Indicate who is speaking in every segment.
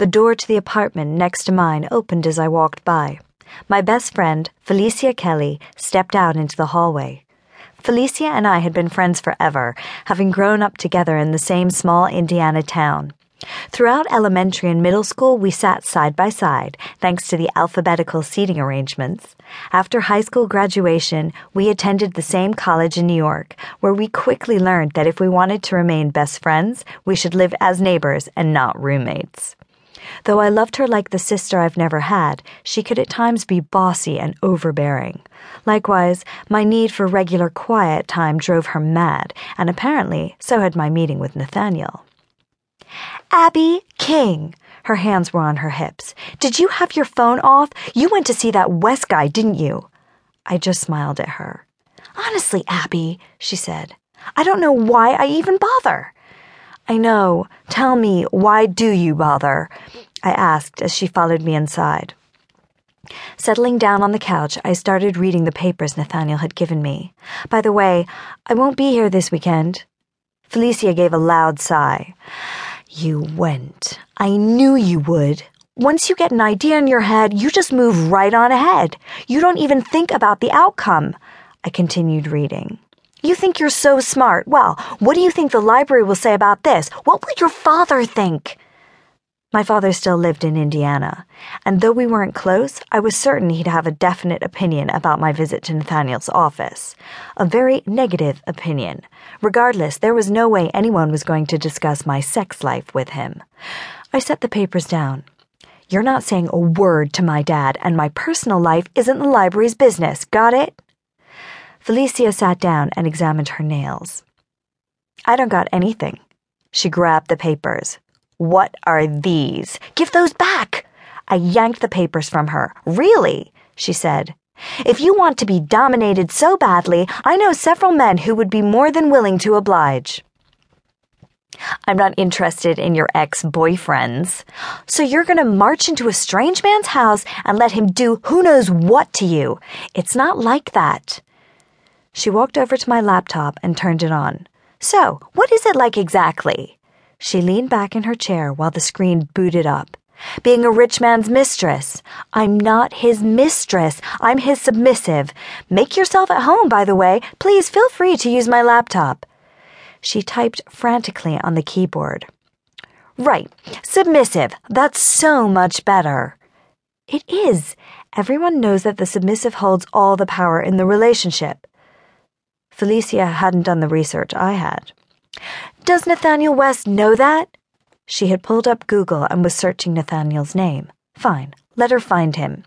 Speaker 1: The door to the apartment next to mine opened as I walked by. My best friend, Felicia Kelly, stepped out into the hallway. Felicia and I had been friends forever, having grown up together in the same small Indiana town. Throughout elementary and middle school, we sat side by side, thanks to the alphabetical seating arrangements. After high school graduation, we attended the same college in New York, where we quickly learned that if we wanted to remain best friends, we should live as neighbors and not roommates. Though I loved her like the sister I've never had, she could at times be bossy and overbearing. Likewise, my need for regular quiet time drove her mad, and apparently so had my meeting with Nathaniel. Abby King. Her hands were on her hips. Did you have your phone off? You went to see that West guy, didn't you? I just smiled at her. Honestly, Abby, she said, I don't know why I even bother. I know. Tell me, why do you bother? I asked as she followed me inside. Settling down on the couch, I started reading the papers Nathaniel had given me. By the way, I won't be here this weekend. Felicia gave a loud sigh. You went. I knew you would. Once you get an idea in your head, you just move right on ahead. You don't even think about the outcome. I continued reading. You think you're so smart. Well, what do you think the library will say about this? What will your father think? My father still lived in Indiana, and though we weren't close, I was certain he'd have a definite opinion about my visit to Nathaniel's office. A very negative opinion. Regardless, there was no way anyone was going to discuss my sex life with him. I set the papers down. You're not saying a word to my dad, and my personal life isn't the library's business. Got it? Felicia sat down and examined her nails. I don't got anything. She grabbed the papers. What are these? Give those back! I yanked the papers from her. Really? she said. If you want to be dominated so badly, I know several men who would be more than willing to oblige. I'm not interested in your ex boyfriends. So you're going to march into a strange man's house and let him do who knows what to you. It's not like that. She walked over to my laptop and turned it on. So, what is it like exactly? She leaned back in her chair while the screen booted up. Being a rich man's mistress. I'm not his mistress. I'm his submissive. Make yourself at home, by the way. Please feel free to use my laptop. She typed frantically on the keyboard. Right. Submissive. That's so much better. It is. Everyone knows that the submissive holds all the power in the relationship. Felicia hadn't done the research I had. Does Nathaniel West know that? She had pulled up Google and was searching Nathaniel's name. Fine, let her find him.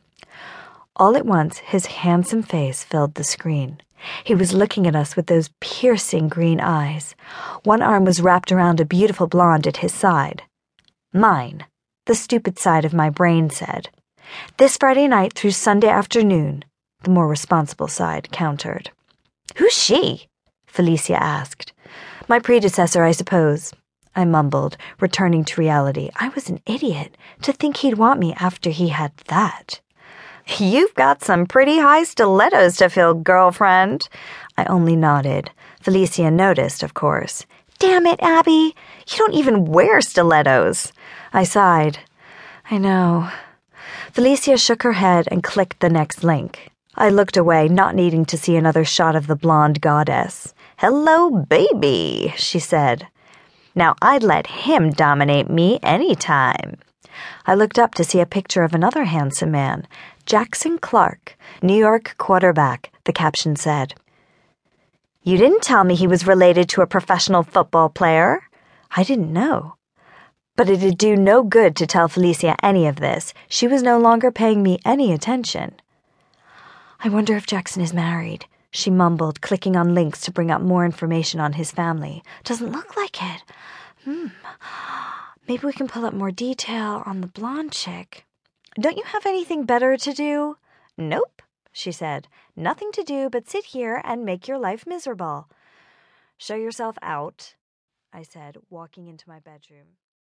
Speaker 1: All at once, his handsome face filled the screen. He was looking at us with those piercing green eyes. One arm was wrapped around a beautiful blonde at his side. Mine, the stupid side of my brain said. This Friday night through Sunday afternoon, the more responsible side countered. Who's she? Felicia asked. My predecessor, I suppose. I mumbled, returning to reality. I was an idiot to think he'd want me after he had that. You've got some pretty high stilettos to fill, girlfriend. I only nodded. Felicia noticed, of course. Damn it, Abby. You don't even wear stilettos. I sighed. I know. Felicia shook her head and clicked the next link. I looked away, not needing to see another shot of the blonde goddess. Hello, baby, she said. Now I'd let him dominate me any time. I looked up to see a picture of another handsome man, Jackson Clark, New York quarterback, the caption said. You didn't tell me he was related to a professional football player. I didn't know. But it'd do no good to tell Felicia any of this. She was no longer paying me any attention. I wonder if Jackson is married she mumbled, clicking on links to bring up more information on his family. Doesn't look like it. Hmm. Maybe we can pull up more detail on the blonde chick. Don't you have anything better to do? Nope, she said. Nothing to do but sit here and make your life miserable. Show yourself out, I said, walking into my bedroom.